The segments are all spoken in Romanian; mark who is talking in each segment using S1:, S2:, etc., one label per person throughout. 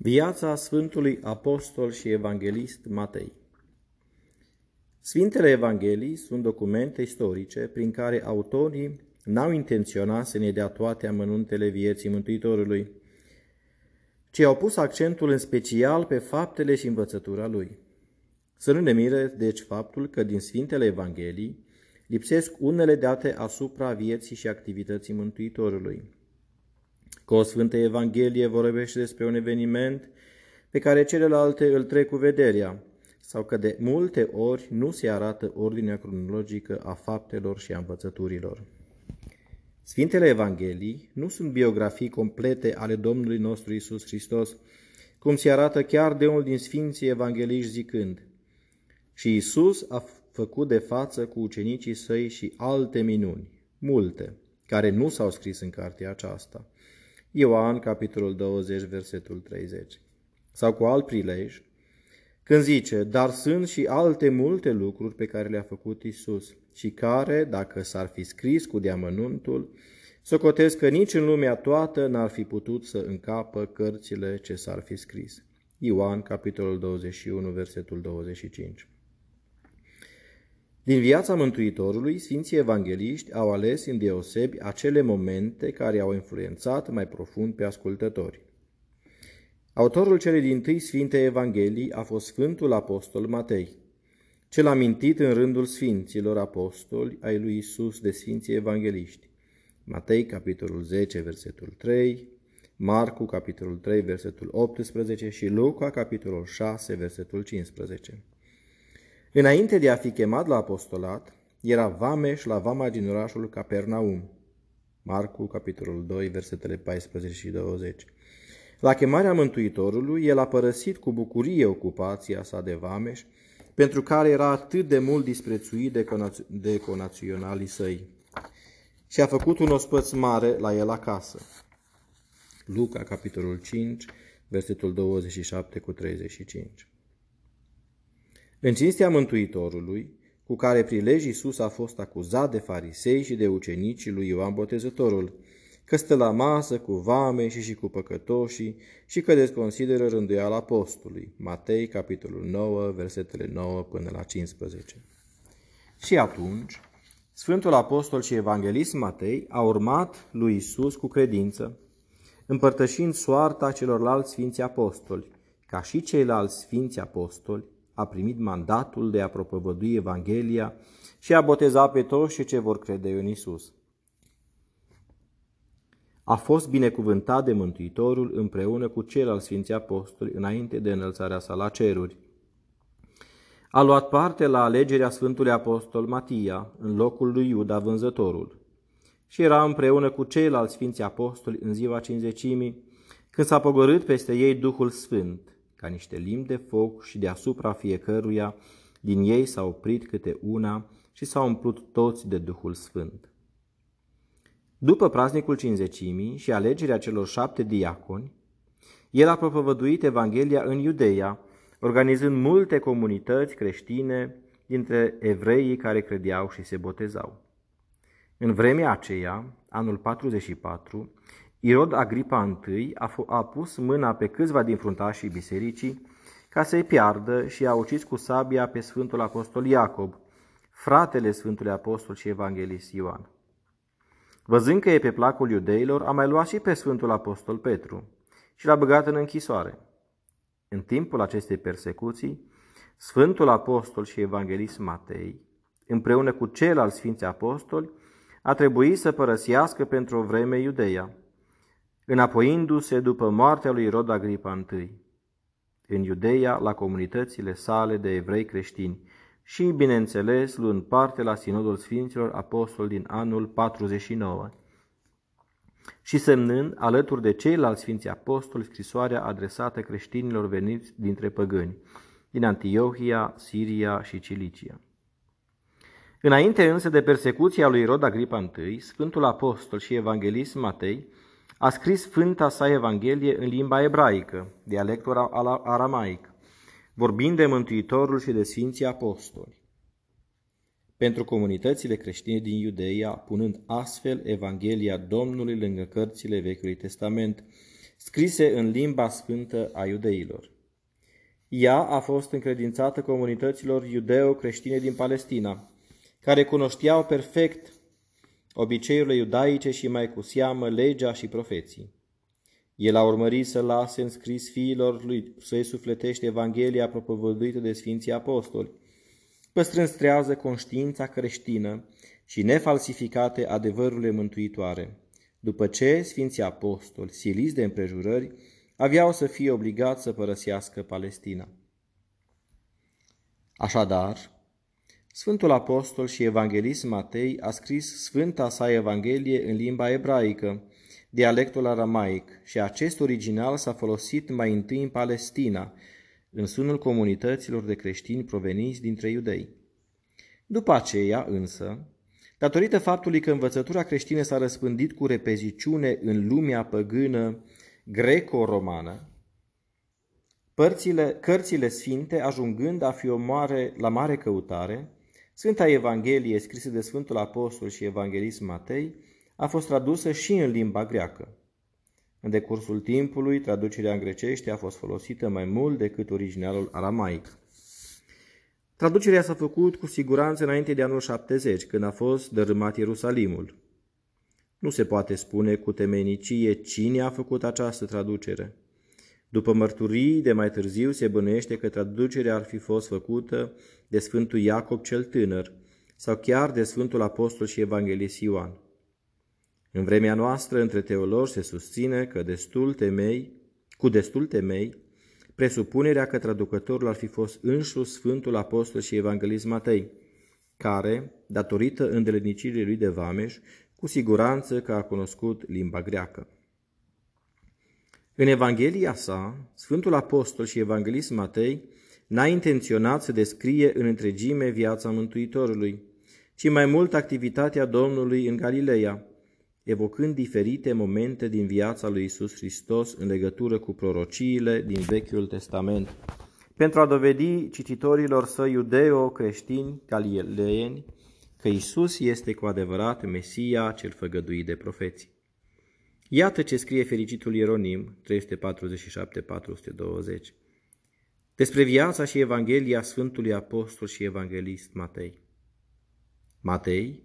S1: Viața Sfântului Apostol și Evanghelist Matei Sfintele Evanghelii sunt documente istorice prin care autorii n-au intenționat să ne dea toate amănuntele vieții Mântuitorului, ci au pus accentul în special pe faptele și învățătura lui. Să nu ne mire, deci, faptul că din Sfintele Evanghelii lipsesc unele date asupra vieții și activității Mântuitorului că o Sfântă Evanghelie vorbește despre un eveniment pe care celelalte îl trec cu vederea, sau că de multe ori nu se arată ordinea cronologică a faptelor și a învățăturilor. Sfintele Evanghelii nu sunt biografii complete ale Domnului nostru Isus Hristos, cum se arată chiar de unul din Sfinții Evangeliști zicând, și Isus a făcut de față cu ucenicii săi și alte minuni, multe, care nu s-au scris în cartea aceasta. Ioan, capitolul 20, versetul 30. Sau cu alt prilej, când zice, dar sunt și alte multe lucruri pe care le-a făcut Isus și care, dacă s-ar fi scris cu deamănuntul, socotesc că nici în lumea toată n-ar fi putut să încapă cărțile ce s-ar fi scris. Ioan, capitolul 21, versetul 25. Din viața Mântuitorului, Sfinții Evangeliști au ales în deosebi acele momente care au influențat mai profund pe ascultători. Autorul celei din tâi Sfinte Evanghelii a fost Sfântul Apostol Matei, cel amintit în rândul Sfinților Apostoli ai lui Isus de Sfinții Evangeliști. Matei, capitolul 10, versetul 3, Marcu, capitolul 3, versetul 18 și Luca, capitolul 6, versetul 15. Înainte de a fi chemat la apostolat, era vameș la vama din orașul Capernaum. Marcu, capitolul 2, versetele 14 și 20. La chemarea Mântuitorului, el a părăsit cu bucurie ocupația sa de vameș, pentru care era atât de mult disprețuit de, conaț- de conaționalii săi. Și a făcut un ospăț mare la el acasă. Luca, capitolul 5, versetul 27 cu 35. În cinstea Mântuitorului, cu care prilej Iisus a fost acuzat de farisei și de ucenicii lui Ioan Botezătorul, că stă la masă cu vame și și cu păcătoșii și că desconsideră rânduiala apostolului. Matei, capitolul 9, versetele 9 până la 15. Și atunci, Sfântul Apostol și Evanghelist Matei a urmat lui Isus cu credință, împărtășind soarta celorlalți sfinți apostoli, ca și ceilalți sfinți apostoli, a primit mandatul de a propovădui Evanghelia și a boteza pe toți ce vor crede în Isus. A fost binecuvântat de Mântuitorul împreună cu ceilalți Sfinții Apostoli înainte de înălțarea sa la ceruri. A luat parte la alegerea Sfântului Apostol Matia în locul lui Iuda vânzătorul și era împreună cu ceilalți Sfinții Apostoli în ziua cinzecimii, când s-a pogorât peste ei Duhul Sfânt – ca niște limbi de foc și deasupra fiecăruia din ei s-a oprit câte una și s-au umplut toți de Duhul Sfânt. După praznicul cinzecimii și alegerea celor șapte diaconi, el a propovăduit Evanghelia în Iudeia, organizând multe comunități creștine dintre evreii care credeau și se botezau. În vremea aceea, anul 44, Irod Agripa I a, a pus mâna pe câțiva din fruntașii bisericii ca să-i piardă și a ucis cu sabia pe Sfântul Apostol Iacob, fratele Sfântului Apostol și Evanghelist Ioan. Văzând că e pe placul iudeilor, a mai luat și pe Sfântul Apostol Petru și l-a băgat în închisoare. În timpul acestei persecuții, Sfântul Apostol și Evanghelist Matei, împreună cu ceilalți Sfinți Apostoli, a trebuit să părăsească pentru o vreme Iudeia, înapoiindu-se după moartea lui Rod Agripa I, în Iudeia la comunitățile sale de evrei creștini și, bineînțeles, luând parte la Sinodul Sfinților Apostoli din anul 49 și semnând, alături de ceilalți Sfinți Apostoli, scrisoarea adresată creștinilor veniți dintre păgâni, din Antiohia, Siria și Cilicia. Înainte însă de persecuția lui Rod Agripa I, Sfântul Apostol și Evanghelist Matei a scris Sfânta sa Evanghelie în limba ebraică, dialectul aramaic, vorbind de Mântuitorul și de Sfinții Apostoli. Pentru comunitățile creștine din Iudeia, punând astfel Evanghelia Domnului lângă cărțile Vechiului Testament, scrise în limba sfântă a iudeilor. Ea a fost încredințată comunităților iudeo-creștine din Palestina, care cunoșteau perfect obiceiurile iudaice și mai cu seamă legea și profeții. El a urmărit să lase în scris fiilor lui să-i sufletește Evanghelia propovăduită de Sfinții Apostoli, păstrând strează conștiința creștină și nefalsificate adevărurile mântuitoare, după ce Sfinții Apostoli, siliți de împrejurări, aveau să fie obligați să părăsească Palestina. Așadar, Sfântul Apostol și Evanghelist Matei a scris Sfânta sa Evanghelie în limba ebraică, dialectul aramaic, și acest original s-a folosit mai întâi în Palestina, în sunul comunităților de creștini proveniți dintre iudei. După aceea, însă, datorită faptului că învățătura creștină s-a răspândit cu repeziciune în lumea păgână greco-romană, părțile, cărțile sfinte ajungând a fi o mare, la mare căutare, Sfânta Evanghelie, scrisă de Sfântul Apostol și Evanghelist Matei, a fost tradusă și în limba greacă. În decursul timpului, traducerea în grecește a fost folosită mai mult decât originalul aramaic. Traducerea s-a făcut cu siguranță înainte de anul 70, când a fost dărâmat Ierusalimul. Nu se poate spune cu temenicie cine a făcut această traducere. După mărturii de mai târziu se bănuiește că traducerea ar fi fost făcută de Sfântul Iacob cel Tânăr sau chiar de Sfântul Apostol și Evanghelist Ioan. În vremea noastră, între teologi se susține că destul temei, cu destul temei, presupunerea că traducătorul ar fi fost însuși Sfântul Apostol și Evanghelist Matei, care, datorită îndeletnicirii lui de Vameș, cu siguranță că a cunoscut limba greacă. În Evanghelia sa, Sfântul Apostol și Evanghelist Matei n-a intenționat să descrie în întregime viața Mântuitorului, ci mai mult activitatea Domnului în Galileea, evocând diferite momente din viața lui Isus Hristos în legătură cu prorociile din Vechiul Testament, pentru a dovedi cititorilor săi iudeo-creștini galileieni că Isus este cu adevărat Mesia cel făgăduit de profeții. Iată ce scrie fericitul Ieronim 347-420 despre viața și Evanghelia Sfântului Apostol și Evanghelist Matei. Matei,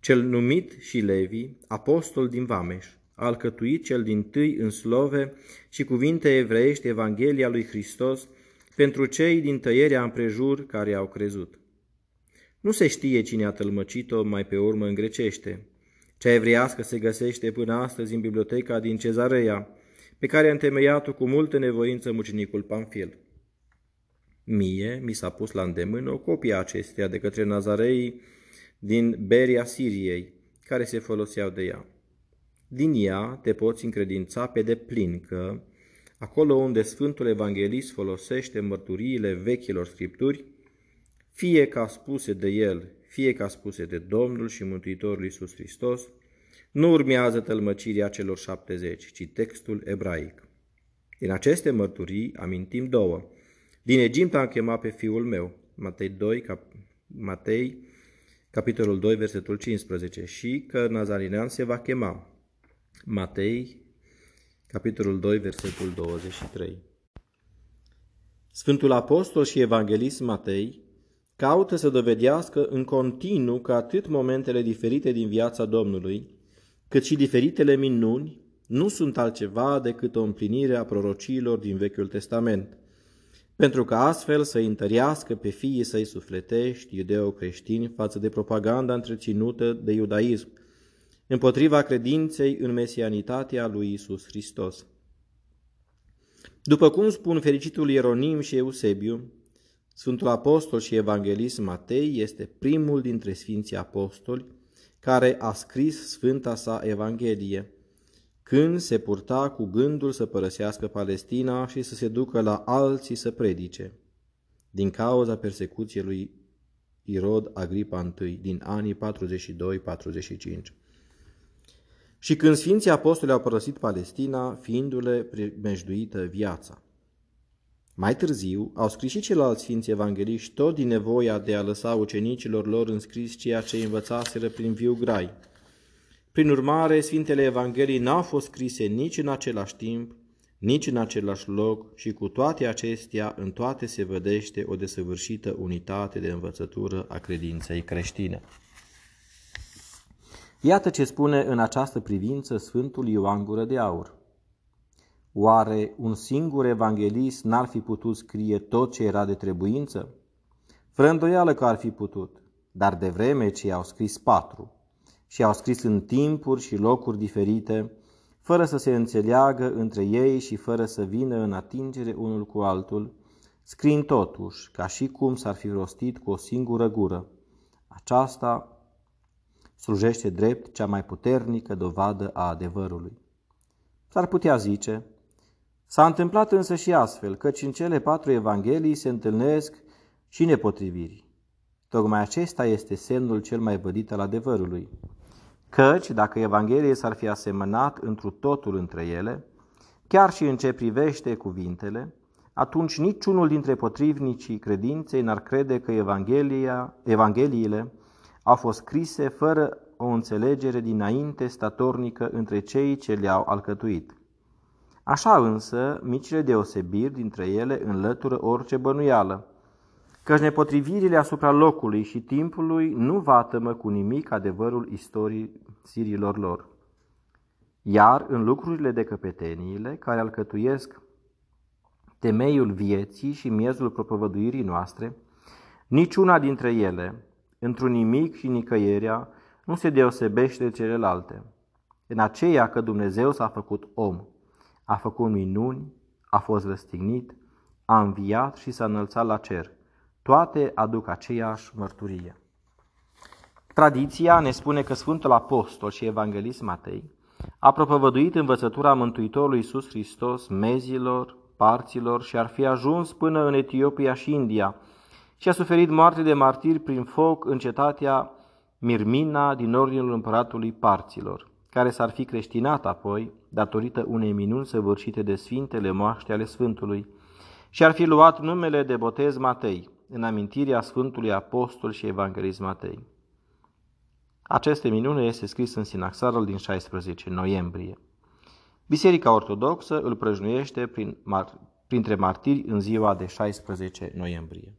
S1: cel numit și Levi, apostol din Vameș, a alcătuit cel din tâi în slove și cuvinte evreiești Evanghelia lui Hristos pentru cei din tăierea împrejur care au crezut. Nu se știe cine a tălmăcit-o mai pe urmă în grecește. Cea evreiască se găsește până astăzi în biblioteca din Cezarea, pe care a întemeiat-o cu multă nevoință mucenicul Pamfil. Mie mi s-a pus la îndemână o copie a acesteia de către nazarei din Beria Siriei, care se foloseau de ea. Din ea te poți încredința pe deplin că, acolo unde Sfântul Evanghelist folosește mărturiile vechilor scripturi, fie ca spuse de el, fie ca spuse de Domnul și Mântuitorul Iisus Hristos, nu urmează tălmăcirea celor 70, ci textul ebraic. Din aceste mărturii amintim două. Din Egipt am chemat pe fiul meu, Matei 2, cap, Matei, capitolul 2, versetul 15, și că Nazarinean se va chema, Matei, capitolul 2, versetul 23. Sfântul Apostol și Evanghelist Matei caută să dovedească în continuu că atât momentele diferite din viața Domnului, cât și diferitele minuni, nu sunt altceva decât o împlinire a prorociilor din Vechiul Testament, pentru că astfel să întărească pe fiii săi sufletești, iudeo-creștini, față de propaganda întreținută de iudaism, împotriva credinței în mesianitatea lui Isus Hristos. După cum spun fericitul Ieronim și Eusebiu, Sfântul Apostol și Evanghelist Matei este primul dintre Sfinții Apostoli care a scris Sfânta sa Evanghelie, când se purta cu gândul să părăsească Palestina și să se ducă la alții să predice, din cauza persecuției lui Irod Agripa I din anii 42-45. Și când Sfinții Apostoli au părăsit Palestina, fiindu-le primejduită viața. Mai târziu, au scris și ceilalți sfinți evangeliști tot din nevoia de a lăsa ucenicilor lor înscris ceea ce învățaseră prin viu grai. Prin urmare, Sfintele Evanghelii n-au fost scrise nici în același timp, nici în același loc și cu toate acestea în toate se vedește o desăvârșită unitate de învățătură a credinței creștine. Iată ce spune în această privință Sfântul Ioan Gură de Aur. Oare un singur evanghelist n-ar fi putut scrie tot ce era de trebuință? Fără îndoială că ar fi putut, dar de vreme ce au scris patru și au scris în timpuri și locuri diferite, fără să se înțeleagă între ei și fără să vină în atingere unul cu altul, scriind totuși, ca și cum s-ar fi rostit cu o singură gură. Aceasta slujește drept cea mai puternică dovadă a adevărului. S-ar putea zice, s-a întâmplat însă și astfel, căci în cele patru evanghelii se întâlnesc și nepotriviri. Tocmai acesta este semnul cel mai vădit al adevărului. Căci, dacă Evanghelie s-ar fi asemănat întru totul între ele, chiar și în ce privește cuvintele, atunci niciunul dintre potrivnicii credinței n-ar crede că Evanghelia, Evangheliile au fost scrise fără o înțelegere dinainte statornică între cei ce le-au alcătuit. Așa însă, micile deosebiri dintre ele înlătură orice bănuială, căci nepotrivirile asupra locului și timpului nu vatămă cu nimic adevărul istoriei sirilor lor. Iar în lucrurile de căpeteniile care alcătuiesc temeiul vieții și miezul propovăduirii noastre, niciuna dintre ele, într-un nimic și nicăierea, nu se deosebește de celelalte. În aceea că Dumnezeu s-a făcut om, a făcut minuni, a fost răstignit, a înviat și s-a înălțat la cer – toate aduc aceeași mărturie. Tradiția ne spune că Sfântul Apostol și Evanghelist Matei a propovăduit învățătura Mântuitorului Iisus Hristos mezilor, parților și ar fi ajuns până în Etiopia și India și a suferit moarte de martiri prin foc în cetatea Mirmina din ordinul împăratului parților, care s-ar fi creștinat apoi datorită unei minuni săvârșite de sfintele moaște ale Sfântului și ar fi luat numele de botez Matei, în amintirea Sfântului Apostol și Evanghelist Matei. Aceste minune este scris în Sinaxarul din 16 noiembrie. Biserica Ortodoxă îl prăjnuiește prin, printre martiri în ziua de 16 noiembrie.